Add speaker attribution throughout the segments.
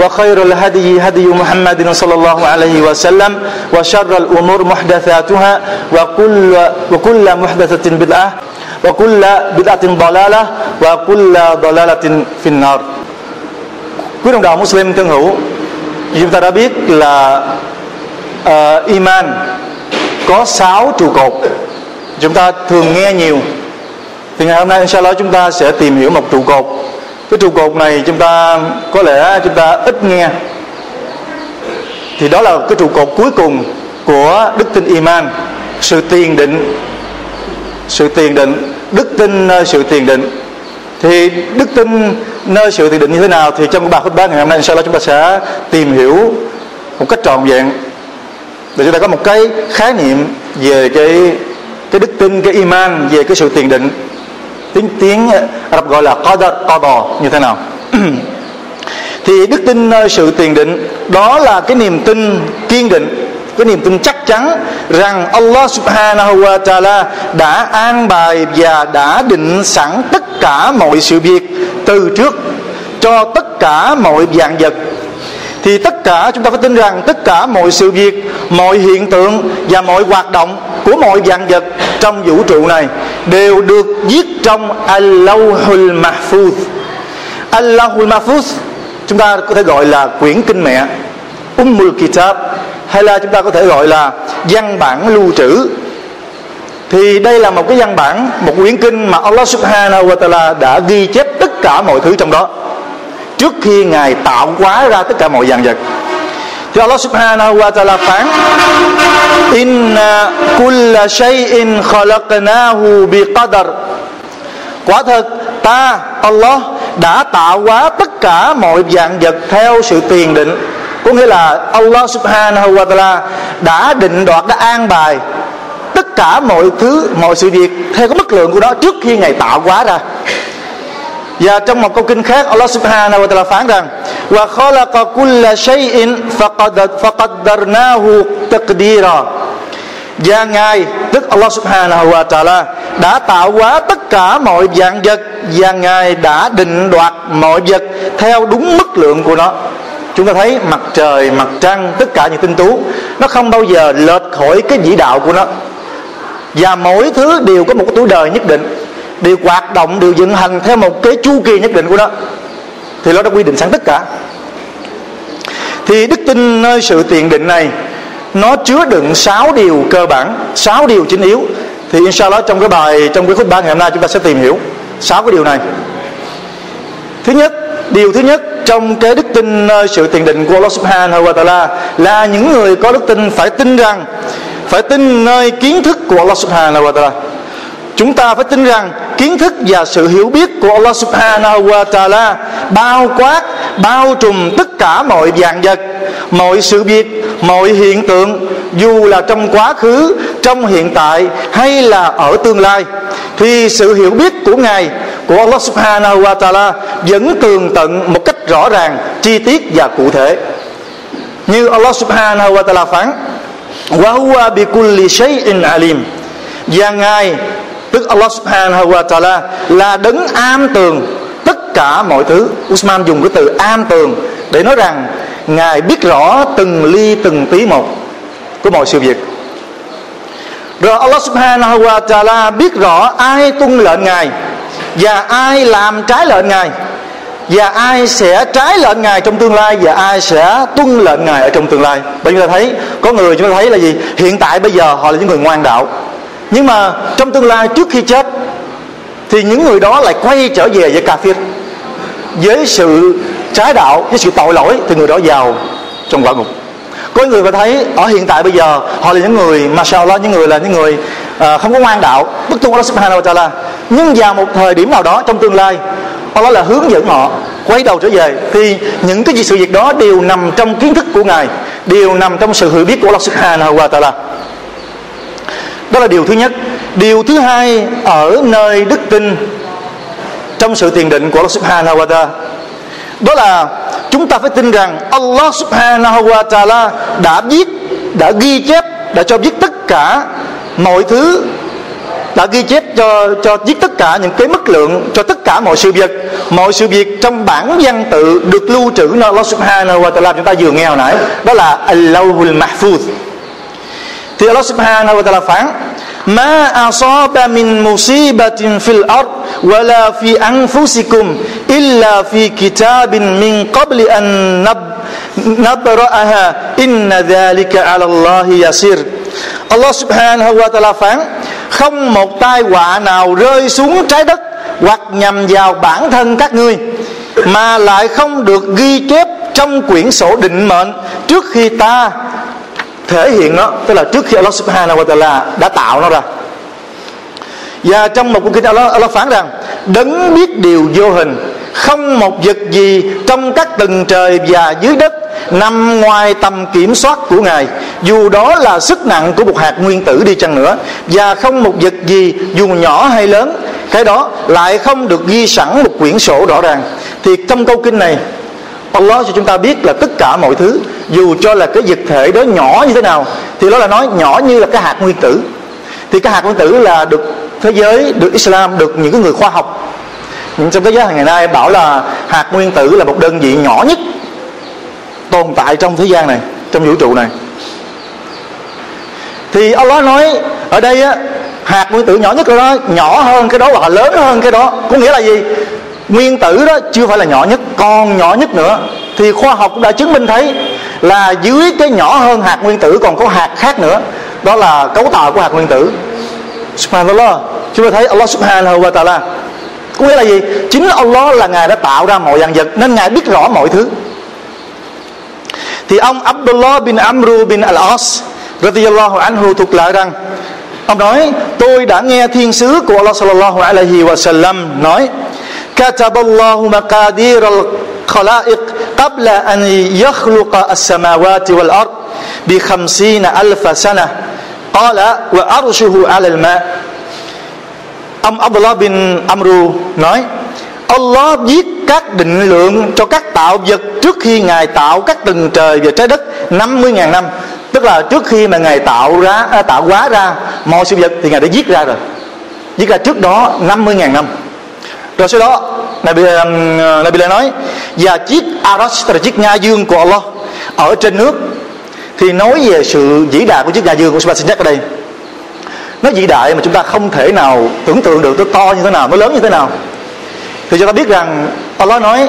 Speaker 1: وخير الهدي هدي محمد صلى الله عليه وسلم وشر الأمور محدثاتها وكل, وكل محدثة بدعة وكل بدعة ضلالة وكل ضلالة في النار Quý đồng đạo Muslim thân hữu Chúng ta đã biết là uh, Iman có 6 trụ cột Chúng ta thường nghe nhiều Thì ngày hôm nay inshallah chúng ta sẽ tìm hiểu một trụ cột Cái trụ cột này chúng ta có lẽ chúng ta ít nghe. Thì đó là cái trụ cột cuối cùng của đức tin Iman, Sự tiền định. Sự tiền định, Đức tin sự tiền định. Thì đức tin nơi sự tiền định như thế nào thì trong bài khúc ba ngày hôm nay inshallah chúng ta sẽ tìm hiểu một cách trọn vẹn. Để chúng ta có một cái khái niệm về cái cái đức tin, cái iman, về cái sự tiền định tiếng ờ, tiếng Arab gọi là qadar qada như thế nào? Thì đức tin nơi sự tiền định, đó là cái niềm tin kiên định, cái niềm tin chắc chắn rằng Allah subhanahu wa ta'ala đã an bài và đã định sẵn tất cả mọi sự việc từ trước cho tất cả mọi dạng vật thì tất cả chúng ta phải tin rằng tất cả mọi sự việc, mọi hiện tượng và mọi hoạt động của mọi dạng vật trong vũ trụ này đều được viết trong Allahul Mahfuz. Allahul Mahfuz, chúng ta có thể gọi là quyển kinh mẹ, Ummul Kitab, hay là chúng ta có thể gọi là văn bản lưu trữ. Thì đây là một cái văn bản, một quyển kinh mà Allah Subhanahu wa Taala đã ghi chép tất cả mọi thứ trong đó trước khi ngài tạo hóa ra tất cả mọi dạng vật. Thì Allah Subhanahu wa Taala phán, Inna kulla shay'in khalaqnahu bi qadar Quả thật, ta, Allah, đã tạo hóa tất cả mọi dạng vật theo sự tiền định. Có nghĩa là Allah subhanahu wa ta'ala đã định đoạt đã an bài tất cả mọi thứ, mọi sự việc theo cái mức lượng của nó trước khi ngài tạo hóa ra và trong một câu kinh khác, Allah subhanahu wa ta'ala phán rằng, wa khalaqa kulla shay'in faqaddarnahu taqdira. Và ngài, tức Allah subhanahu wa ta'ala, đã tạo hóa tất cả mọi dạng vật và ngài đã định đoạt mọi vật theo đúng mức lượng của nó. Chúng ta thấy mặt trời, mặt trăng, tất cả những tinh tú, nó không bao giờ lệch khỏi cái vĩ đạo của nó. Và mỗi thứ đều có một cái tuổi đời nhất định đều hoạt động đều vận hành theo một cái chu kỳ nhất định của nó. Thì nó đã quy định sẵn tất cả. Thì đức tin nơi sự tiền định này, nó chứa đựng 6 điều cơ bản 6 điều chính yếu. Thì inshallah trong cái bài, trong cái khúc ba ngày hôm nay chúng ta sẽ tìm hiểu 6 cái điều này. Thứ nhất, điều thứ nhất trong cái đức tin nơi sự tiền định của Allah Subhanahu wa Taala là những người có đức tin phải tin rằng, phải tin nơi kiến thức của Allah Subhanahu wa Taala chúng ta phải tin rằng kiến thức và sự hiểu biết của Allah Subhanahu wa Taala bao quát, bao trùm tất cả mọi dạng vật, mọi sự việc, mọi hiện tượng, dù là trong quá khứ, trong hiện tại hay là ở tương lai. Thì sự hiểu biết của ngài, của Allah Subhanahu wa Taala vẫn tường tận một cách rõ ràng, chi tiết và cụ thể. Như Allah Subhanahu wa Taala phán, wa huwa bi kulli shay'in alim. Và ngài tức Allah Subhanahu wa Taala là đấng am tường tất cả mọi thứ. Usman dùng cái từ am tường để nói rằng ngài biết rõ từng ly từng tí một của mọi sự việc. Rồi Allah Subhanahu wa Taala biết rõ ai tuân lệnh ngài và ai làm trái lệnh ngài và ai sẽ trái lệnh ngài trong tương lai và ai sẽ tuân lệnh ngài ở trong tương lai. Bởi giờ ta thấy, có người chúng ta thấy là gì? Hiện tại bây giờ họ là những người ngoan đạo nhưng mà trong tương lai trước khi chết thì những người đó lại quay trở về với cà phê với sự trái đạo với sự tội lỗi thì người đó vào trong quả ngục. Có người mà thấy ở hiện tại bây giờ họ là những người mà sao lo những người là những người uh, không có ngoan đạo bất tuân Allah subhanahu wa ta'ala. Nhưng vào một thời điểm nào đó trong tương lai Allah là hướng dẫn họ quay đầu trở về thì những cái gì sự việc đó đều nằm trong kiến thức của ngài đều nằm trong sự hiểu biết của Allah subhanahu wa ta'ala đó là điều thứ nhất. Điều thứ hai, ở nơi đức tin trong sự tiền định của Allah subhanahu wa ta'ala. Đó là chúng ta phải tin rằng Allah subhanahu wa ta'ala đã viết, đã ghi chép, đã cho viết tất cả mọi thứ, đã ghi chép cho cho viết tất cả những cái mức lượng, cho tất cả mọi sự việc. Mọi sự việc trong bản văn tự được lưu trữ nơi Allah subhanahu wa ta'ala. Chúng ta vừa nghe hồi nãy. Đó là Allahul mahfuz. Thì Allah subhanahu wa ta'ala phán, Ma asaba min musibatin fil ard Wala fi anfusikum Illa fi kitabin min qabli an nab, Nabra'aha Inna dhalika ala Allahi yasir. Allah subhanahu wa ta'ala phán, Không một tai họa nào rơi xuống trái đất Hoặc nhằm vào bản thân các ngươi, mà lại không được ghi chép trong quyển sổ định mệnh trước khi ta thể hiện nó tức là trước khi Allah subhanahu wa ta'ala đã tạo nó ra. Và trong một cuốn kinh Allah, Allah phán rằng đấng biết điều vô hình không một vật gì trong các tầng trời và dưới đất nằm ngoài tầm kiểm soát của ngài. Dù đó là sức nặng của một hạt nguyên tử đi chăng nữa và không một vật gì dù nhỏ hay lớn cái đó lại không được ghi sẵn một quyển sổ rõ ràng. Thì trong câu kinh này Allah cho chúng ta biết là tất cả mọi thứ dù cho là cái vật thể đó nhỏ như thế nào, thì đó là nói nhỏ như là cái hạt nguyên tử. Thì cái hạt nguyên tử là được thế giới, được Islam, được những cái người khoa học. Trong thế giới ngày nay bảo là hạt nguyên tử là một đơn vị nhỏ nhất tồn tại trong thế gian này, trong vũ trụ này. Thì Allah nói, ở đây á, hạt nguyên tử nhỏ nhất đó nhỏ hơn cái đó hoặc là lớn hơn cái đó, có nghĩa là gì? Nguyên tử đó chưa phải là nhỏ nhất, còn nhỏ nhất nữa. Thì khoa học cũng đã chứng minh thấy là dưới cái nhỏ hơn hạt nguyên tử còn có hạt khác nữa. Đó là cấu tạo của hạt nguyên tử. Subhanallah. Chúng ta thấy Allah subhanahu wa ta'ala. Có nghĩa là gì? Chính Allah là ngài đã tạo ra mọi dạng vật, nên ngài biết rõ mọi thứ. Thì ông Abdullah bin Amru bin Al-As radiyallahu anhu thuộc lại rằng, ông nói, tôi đã nghe thiên sứ của Allah sallallahu alaihi wa sallam nói, kataballahu maqadir al-khalaiq قبل أن يخلق السماوات والأرض بخمسين ألف سنة قال وأرشه على الماء Ông Abdullah bin Amru nói Allah viết các định lượng cho các tạo vật trước khi Ngài tạo các tầng trời và trái đất 50.000 năm Tức là trước khi mà Ngài tạo ra à, tạo hóa ra mọi sự vật thì Ngài đã viết ra rồi Viết ra trước đó 50.000 năm rồi sau đó Nabi, um, uh, Nabi lại nói và chiếc Arash là chiếc nga dương của Allah ở trên nước. Thì nói về sự vĩ đại của chiếc nga dương của Subhanahu ở đây. Nó vĩ đại mà chúng ta không thể nào tưởng tượng được nó to như thế nào nó lớn như thế nào. Thì chúng ta biết rằng Allah nói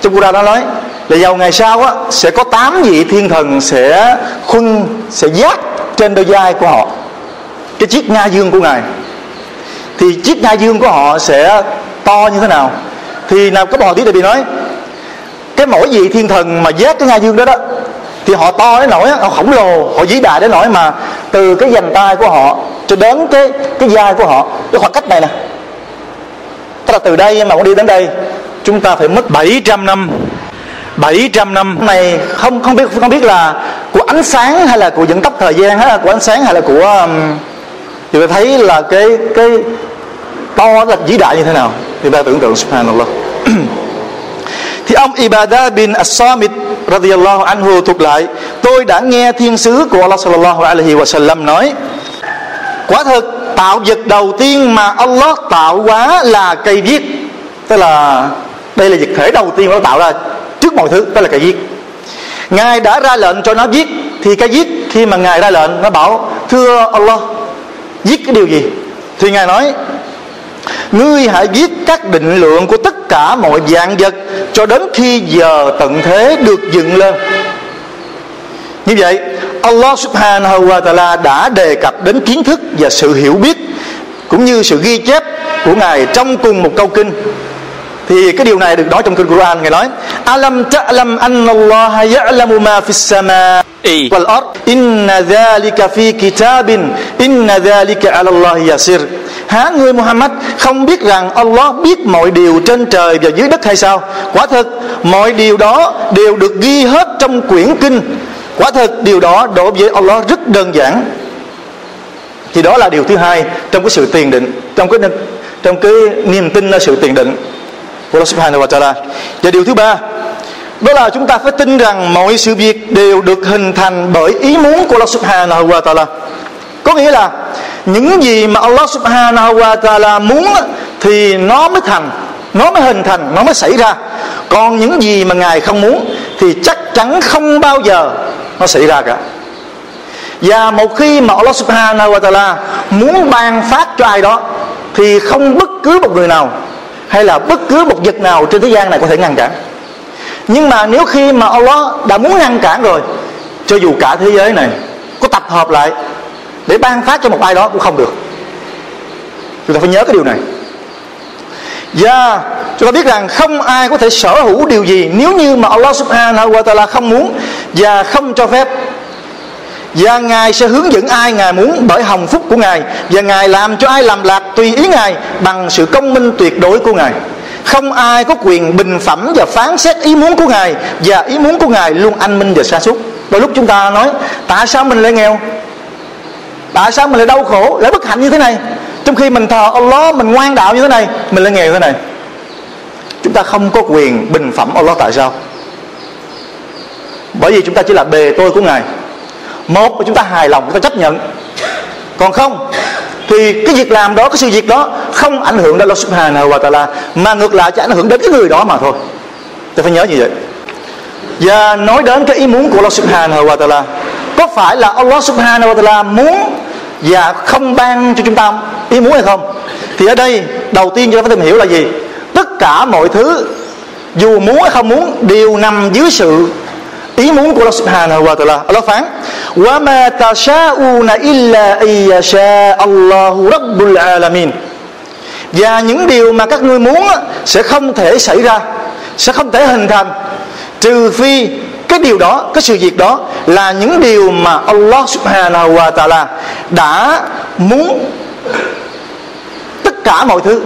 Speaker 1: trong Quran nó nói là vào ngày sau á sẽ có tám vị thiên thần sẽ khuân sẽ giác trên đôi vai của họ cái chiếc nga dương của ngài. Thì chiếc nga dương của họ sẽ to như thế nào? Thì nào có một tí đại bị nói cái mỗi vị thiên thần mà giác cái ngai dương đó đó thì họ to đến nỗi họ khổng lồ họ vĩ đại đến nỗi mà từ cái dành tay của họ cho đến cái cái vai của họ cái khoảng cách này nè. Tức là từ đây mà muốn đi đến đây chúng ta phải mất 700 năm. 700 năm này không không biết không biết là của ánh sáng hay là của dẫn tốc thời gian hay là của ánh sáng hay là của um, thì tôi thấy là cái cái to là vĩ đại như thế nào? Thì ta tưởng tượng, subhanallah. Thì ông Ibadah bin As-Samit radiyallahu anhu thuộc lại, tôi đã nghe thiên sứ của Allah sallallahu alaihi wa sallam nói, quả thực, tạo vật đầu tiên mà Allah tạo hóa là cây viết tức là, đây là vật thể đầu tiên nó tạo ra trước mọi thứ, đó là cây viết. Ngài đã ra lệnh cho nó viết, thì cái viết khi mà ngài ra lệnh, nó bảo, thưa Allah, viết cái điều gì? Thì ngài nói ngươi hãy viết các định lượng của tất cả mọi dạng vật, cho đến khi giờ tận thế được dựng lên. Như vậy, Allah subhanahu wa ta'ala đã đề cập đến kiến thức và sự hiểu biết, cũng như sự ghi chép của ngài trong cùng một câu kinh thì cái điều này được nói trong kinh Quran ngài nói alam ta'lam anna Allah ya'lamu ma fis sama wal ard? Inna dhalika fi kitabin inna dhalika 'ala Allah yasir. Há người Muhammad không biết rằng Allah biết mọi điều trên trời và dưới đất hay sao? Quả thực mọi điều đó đều được ghi hết trong quyển kinh. Quả thực điều đó đối với Allah rất đơn giản. Thì đó là điều thứ hai trong cái sự tiền định trong cái trong cái niềm tin là sự tiền định của Allah Subhanahu wa Taala. Và điều thứ ba, đó là chúng ta phải tin rằng mọi sự việc đều được hình thành bởi ý muốn của Allah Subhanahu wa Taala. Có nghĩa là những gì mà Allah Subhanahu wa Taala muốn thì nó mới thành, nó mới hình thành, nó mới xảy ra. Còn những gì mà ngài không muốn thì chắc chắn không bao giờ nó xảy ra cả. Và một khi mà Allah Subhanahu wa Taala muốn ban phát cho ai đó thì không bất cứ một người nào hay là bất cứ một vật nào trên thế gian này có thể ngăn cản. Nhưng mà nếu khi mà Allah đã muốn ngăn cản rồi, cho dù cả thế giới này có tập hợp lại để ban phát cho một ai đó cũng không được. Chúng ta phải nhớ cái điều này. Và chúng ta biết rằng không ai có thể sở hữu điều gì nếu như mà Allah subhanahu wa ta'ala không muốn và không cho phép và Ngài sẽ hướng dẫn ai Ngài muốn bởi hồng phúc của Ngài. Và Ngài làm cho ai làm lạc tùy ý Ngài bằng sự công minh tuyệt đối của Ngài. Không ai có quyền bình phẩm và phán xét ý muốn của Ngài và ý muốn của Ngài luôn anh minh và xa suốt đôi lúc chúng ta nói, tại sao mình lại nghèo? Tại sao mình lại đau khổ, lại bất hạnh như thế này? Trong khi mình thờ Allah, mình ngoan đạo như thế này, mình lại nghèo như thế này. Chúng ta không có quyền bình phẩm Allah tại sao? Bởi vì chúng ta chỉ là bề tôi của ngài một là chúng ta hài lòng, chúng ta chấp nhận. Còn không, thì cái việc làm đó, cái sự việc đó không ảnh hưởng đến Allah subhanahu wa ta'ala, mà ngược lại chỉ ảnh hưởng đến cái người đó mà thôi. Ta phải nhớ như vậy. Và nói đến cái ý muốn của Allah subhanahu wa ta'ala, có phải là Allah subhanahu wa ta'ala muốn và không ban cho chúng ta ý muốn hay không? Thì ở đây, đầu tiên chúng ta phải tìm hiểu là gì? Tất cả mọi thứ, dù muốn hay không muốn, đều nằm dưới sự ý muốn của Allah subhanahu wa ta'ala Allah phán. Wa ma tasha'una illa ayyasha Allahu rabbul alamin. Và những điều mà các ngươi muốn sẽ không thể xảy ra, sẽ không thể hình thành. Trừ phi cái điều đó, cái sự việc đó là những điều mà Allah subhanahu wa ta'ala đã muốn tất cả mọi thứ.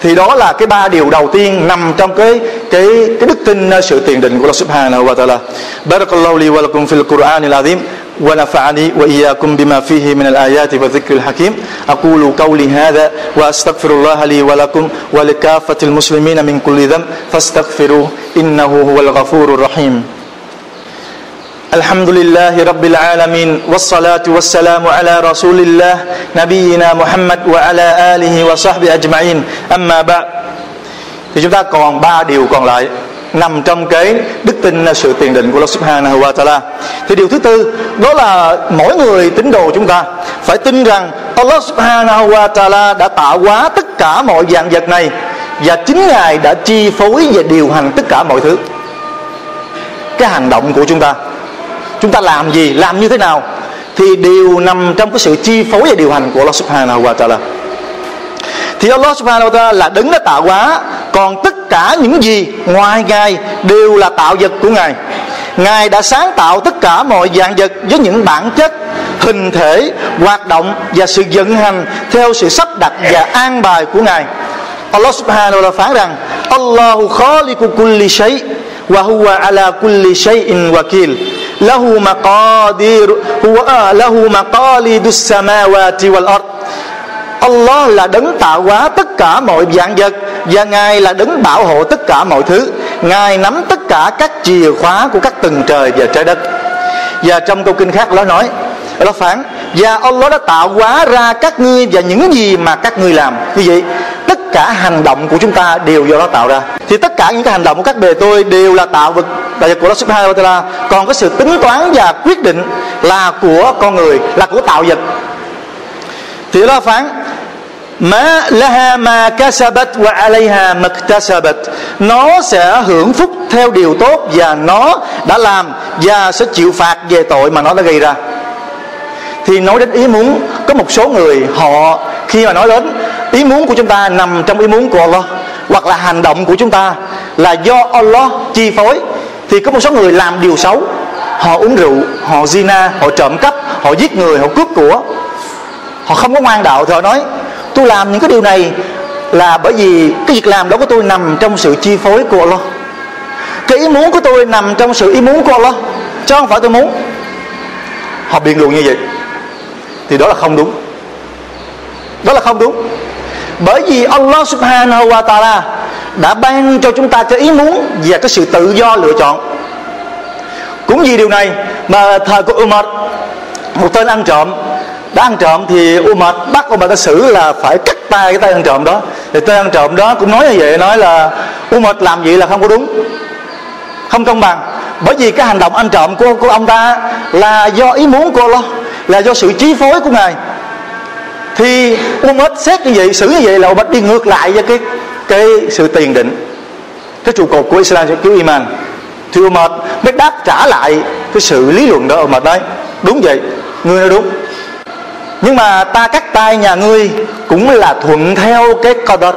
Speaker 1: Thì đó là cái ba điều đầu tiên nằm trong cái cái cái đức tin sự tiền định của Allah Subhanahu wa Taala. Barakallahu li wa lakum fil Qur'anil azim wa nafa'ani wa iyyakum bima fihi min al-ayati wa dhikril hakim. Aqulu qawli hadha wa astaghfirullah li wa lakum wa likafatil muslimina min kulli dhanb fastaghfiruhu innahu huwal ghafurur rahim. الحمد لله رب العالمين والصلاة والسلام على رسول الله نبينا محمد وعلى آله وصحبه أجمعين أما بعد thì chúng ta còn ba điều còn lại nằm trong cái đức tin là sự tiền định của Allah Subhanahu wa Taala. Thì điều thứ tư đó là mỗi người tín đồ chúng ta phải tin rằng Allah Subhanahu wa Taala đã tạo hóa tất cả mọi dạng vật này và chính Ngài đã chi phối và điều hành tất cả mọi thứ. Cái hành động của chúng ta chúng ta làm gì, làm như thế nào, thì đều nằm trong cái sự chi phối và điều hành của Allah Subhanahu wa Taala. Thì Allah Subhanahu wa Taala là đứng đã tạo hóa, còn tất cả những gì ngoài Ngài đều là tạo vật của Ngài. Ngài đã sáng tạo tất cả mọi dạng vật với những bản chất, hình thể, hoạt động và sự vận hành theo sự sắp đặt và an bài của Ngài. Allah Subhanahu wa Taala phán rằng, Allahu khaliqu kulli shay wa huwa ala kulli shay'in wakil lahu maqadir huwa ờ, lahu maqalidus samawati wal ard. Allah là đấng tạo hóa tất cả mọi dạng vật và Ngài là đấng bảo hộ tất cả mọi thứ. Ngài nắm tất cả các chìa khóa của các tầng trời và trái đất. Và trong câu kinh khác nó nói nó phán và Allah đã tạo hóa ra các ngươi và những gì mà các ngươi làm. Như vậy, tất cả hành động của chúng ta đều do nó tạo ra. Thì tất cả những cái hành động của các bề tôi đều là tạo vật đại của Allah Subhanahu wa Taala. Còn cái sự tính toán và quyết định là của con người, là của tạo vật. Thì Allah phán, ma laha ma kasabat wa alayha maktasabat. Nó sẽ hưởng phúc theo điều tốt và nó đã làm và sẽ chịu phạt về tội mà nó đã gây ra thì nói đến ý muốn, có một số người họ, khi mà nói đến ý muốn của chúng ta nằm trong ý muốn của Allah, hoặc là hành động của chúng ta là do Allah chi phối, thì có một số người làm điều xấu. Họ uống rượu, họ zina, họ trộm cắp, họ giết người, họ cướp của. Họ không có ngoan đạo thì họ nói, tôi làm những cái điều này là bởi vì cái việc làm đó của tôi nằm trong sự chi phối của Allah. Cái ý muốn của tôi nằm trong sự ý muốn của Allah, chứ không phải tôi muốn. Họ biện luận như vậy thì đó là không đúng. Đó là không đúng. Bởi vì Allah subhanahu wa ta'ala đã ban cho chúng ta cái ý muốn và cái sự tự do lựa chọn. Cũng vì điều này mà thời của Umar, một tên ăn trộm, đã ăn trộm thì Umar bắt Umar ta xử là phải cắt tay cái tay ăn trộm đó. Thì tên ăn trộm đó cũng nói như vậy, nói là Umar làm vậy là không có đúng, không công bằng. Bởi vì cái hành động ăn trộm của của ông ta là do ý muốn của Allah là do sự chi phối của ngài. Thì Umar xét như vậy, xử như vậy là Umar đi ngược lại với cái cái sự tiền định. Cái trụ cột của Islam cứu iman. Thì umm mệt mới đáp trả lại cái sự lý luận đó Umar nói, đúng vậy, ngươi nói đúng. Nhưng mà ta cắt tay nhà ngươi cũng là thuận theo cái qadar,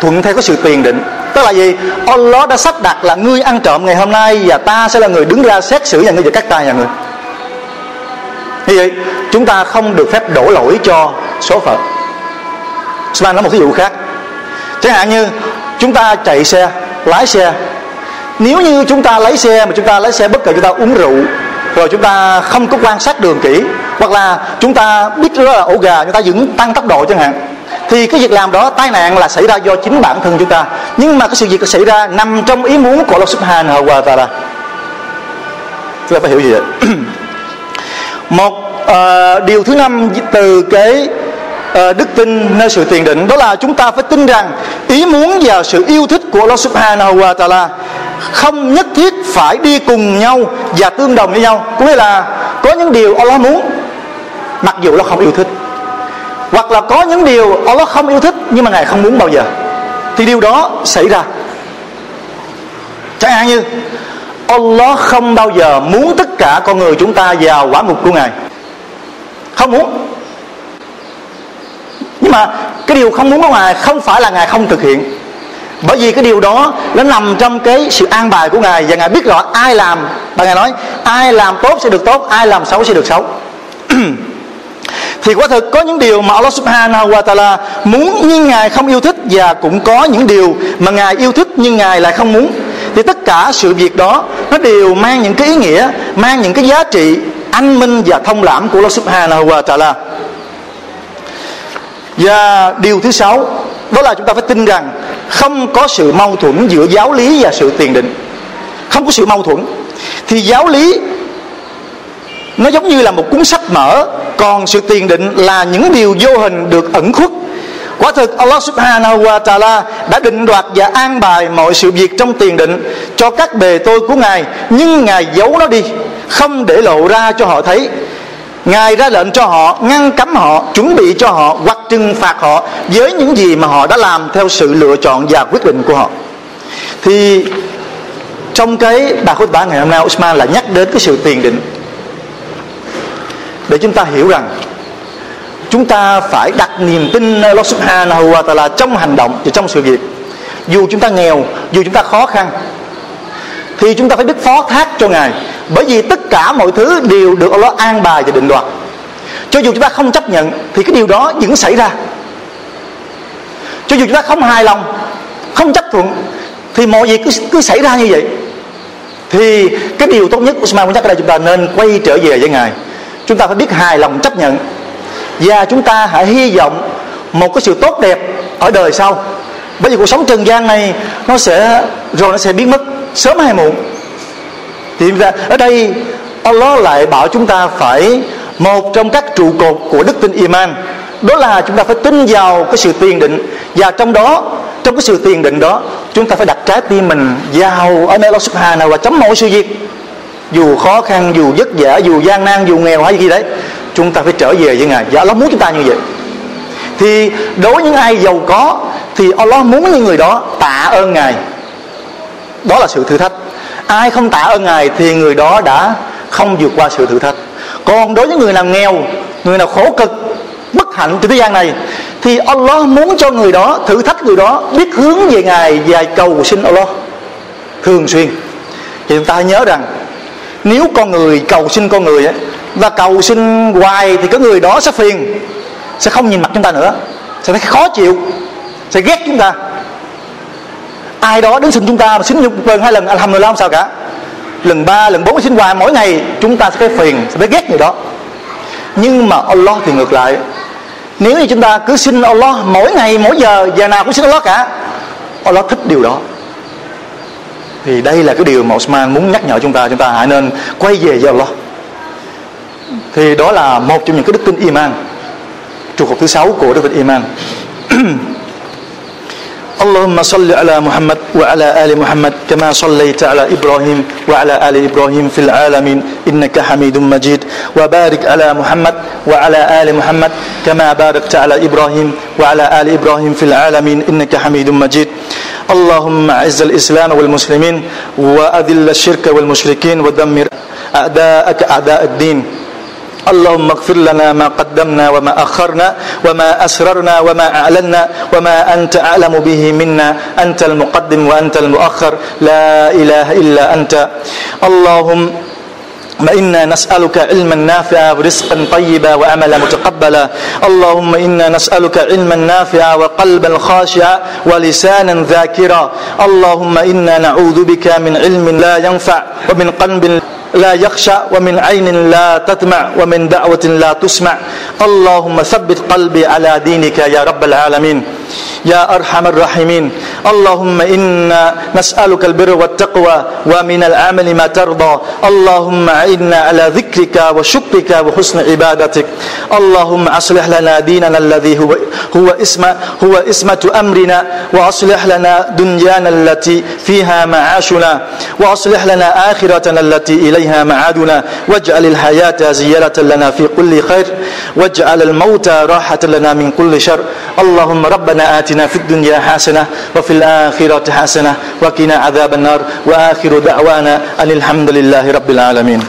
Speaker 1: thuận theo cái sự tiền định. Tức là gì? Allah đã sắp đặt là ngươi ăn trộm ngày hôm nay và ta sẽ là người đứng ra xét xử nhà ngươi và cắt tay nhà ngươi như vậy chúng ta không được phép đổ lỗi cho số phận. Sman nói một ví dụ khác. Chẳng hạn như chúng ta chạy xe, lái xe. Nếu như chúng ta lấy xe mà chúng ta lấy xe bất kể chúng ta uống rượu, rồi chúng ta không có quan sát đường kỹ, hoặc là chúng ta biết đó là ổ gà, chúng ta vẫn tăng tốc độ chẳng hạn, thì cái việc làm đó, tai nạn là xảy ra do chính bản thân chúng ta. Nhưng mà cái sự việc xảy ra nằm trong ý muốn của Allah Subhanahu wa Taala. Chúng ta phải hiểu gì vậy? một uh, điều thứ năm từ cái uh, ờ, đức tin nơi sự tiền định đó là chúng ta phải tin rằng ý muốn và sự yêu thích của Allah Subhanahu wa Taala không nhất thiết phải đi cùng nhau và tương đồng với nhau. Có nghĩa là có những điều Allah muốn mặc dù nó không yêu thích. Hoặc là có những điều Allah không yêu thích nhưng mà ngài không muốn bao giờ. Thì điều đó xảy ra. Chẳng hạn như Allah không bao giờ muốn tất cả con người chúng ta vào quả ngục của ngài. Không muốn. Nhưng mà cái điều không muốn của ngài không phải là ngài không thực hiện. Bởi vì cái điều đó nó nằm trong cái sự an bài của ngài và ngài biết rõ ai làm. Và ngài nói, ai làm tốt sẽ được tốt, ai làm xấu sẽ được xấu. Thì quả thực có những điều mà Allah Subhanahu wa Taala muốn nhưng ngài không yêu thích và cũng có những điều mà ngài yêu thích nhưng ngài lại không muốn. Thì tất cả sự việc đó nó đều mang những cái ý nghĩa, mang những cái giá trị anh minh và thông lãm của Allah Subhanahu wa Taala. Và điều thứ sáu, đó là chúng ta phải tin rằng không có sự mâu thuẫn giữa giáo lý và sự tiền định. Không có sự mâu thuẫn. Thì giáo lý nó giống như là một cuốn sách mở, còn sự tiền định là những điều vô hình được ẩn khuất quả thực, Allah subhanahu wa ta'ala đã định đoạt và an bài mọi sự việc trong tiền định cho các bề tôi của ngài, nhưng ngài giấu nó đi, không để lộ ra cho họ thấy. Ngài ra lệnh cho họ, ngăn cấm họ, chuẩn bị cho họ, hoặc trừng phạt họ với những gì mà họ đã làm theo sự lựa chọn và quyết định của họ. Thì trong cái bài khối bản ngày hôm nay, Usman là nhắc đến cái sự tiền định. Để chúng ta hiểu rằng chúng ta phải đặt niềm tin Allah subhanahu wa ta'ala trong hành động và trong sự việc. Dù chúng ta nghèo dù chúng ta khó khăn thì chúng ta phải biết phó thác cho ngài. Bởi vì tất cả mọi thứ đều được Allah an bài và định đoạt. Cho dù chúng ta không chấp nhận thì cái điều đó vẫn xảy ra. Cho dù chúng ta không hài lòng không chấp thuận thì mọi việc cứ, cứ xảy ra như vậy. Thì cái điều tốt nhất của Usman muốn nhắc ở đây chúng ta nên quay trở về với ngài. Chúng ta phải biết hài lòng chấp nhận và chúng ta hãy hy vọng một cái sự tốt đẹp ở đời sau. Bởi vì cuộc sống trần gian này nó sẽ, rồi nó sẽ biến mất sớm hay muộn. Thì ở đây, Allah lại bảo chúng ta phải một trong các trụ cột của đức tin iman. Đó là chúng ta phải tin vào cái sự tiền định. Và trong đó, trong cái sự tiền định đó, chúng ta phải đặt trái tim mình vào ở nơi Allah Subhanahu và chấm mọi sự việc dù khó khăn, dù vất vả, dù gian nan, dù nghèo hay gì đấy chúng ta phải trở về với ngài. Và Allah muốn chúng ta như vậy. Thì đối với những ai giàu có thì Allah muốn những người đó tạ ơn ngài. Đó là sự thử thách. Ai không tạ ơn ngài thì người đó đã không vượt qua sự thử thách. Còn đối với người nào nghèo người nào khổ cực bất hạnh trên thế gian này thì Allah muốn cho người đó thử thách người đó biết hướng về ngài và cầu xin Allah. Thường xuyên. Thì chúng ta nhớ rằng nếu con người cầu xin con người ấy, và cầu xin hoài thì cái người đó sẽ phiền, sẽ không nhìn mặt chúng ta nữa, sẽ thấy khó chịu, sẽ ghét chúng ta. Ai đó đến xin chúng ta mà xin nhục lần, hai lần, alhamdulillah không sao cả. Lần ba, lần bốn xin hoài, mỗi ngày chúng ta sẽ thấy phiền, sẽ thấy ghét người đó. Nhưng mà Allah thì ngược lại, nếu như chúng ta cứ xin Allah mỗi ngày, mỗi giờ giờ nào cũng xin Allah cả, Allah thích điều đó. Thì đây là cái điều mà Osman muốn nhắc nhở chúng ta chúng ta hãy nên quay về với Allah. Thì đó là một trong những cái đức tin iman. Trụ cột thứ sáu của đức tin iman. اللهم صل على محمد وعلى آل محمد كما صليت على إبراهيم وعلى آل إبراهيم في العالمين إنك حميد مجيد وبارك على محمد وعلى آل محمد كما باركت على إبراهيم وعلى آل إبراهيم في العالمين إنك حميد مجيد اللهم أعز الإسلام والمسلمين وأذل الشرك والمشركين ودمر أعداءك أعداء الدين اللهم اغفر لنا ما قدمنا وما أخرنا وما أسررنا وما أعلنا وما أنت أعلم به منا. أنت المقدم وأنت المؤخر. لا إله إلا أنت. اللهم إنا نسألك علما نافعا ورزقا طيبا وعملا متقبلا. اللهم إنا نسألك علما نافعا وقلبا خاشعا ولسانا ذاكرا. اللهم إنا نعوذ بك من علم لا ينفع ومن قلب لا يخشى ومن عين لا تدمع ومن دعوة لا تسمع. اللهم ثبت قلبي على دينك يا رب العالمين. يا أرحم الراحمين. اللهم إنا نسألك البر والتقوى ومن العمل ما ترضى. اللهم أعنا على ذكرك وشكرك وحسن عبادتك. اللهم أصلح لنا ديننا الذي هو هو اسم هو اسمة أمرنا. وأصلح لنا دنيانا التي فيها معاشنا. وأصلح لنا آخرتنا التي إليها معادنا. واجعل الحياة زيادة لنا في كل خير. واجعل الموت راحة لنا من كل شر. اللهم ربنا آتنا في الدنيا حسنة وفي الآخرة حسنة وقنا عذاب النار وآخر دعوانا أن الحمد لله رب العالمين.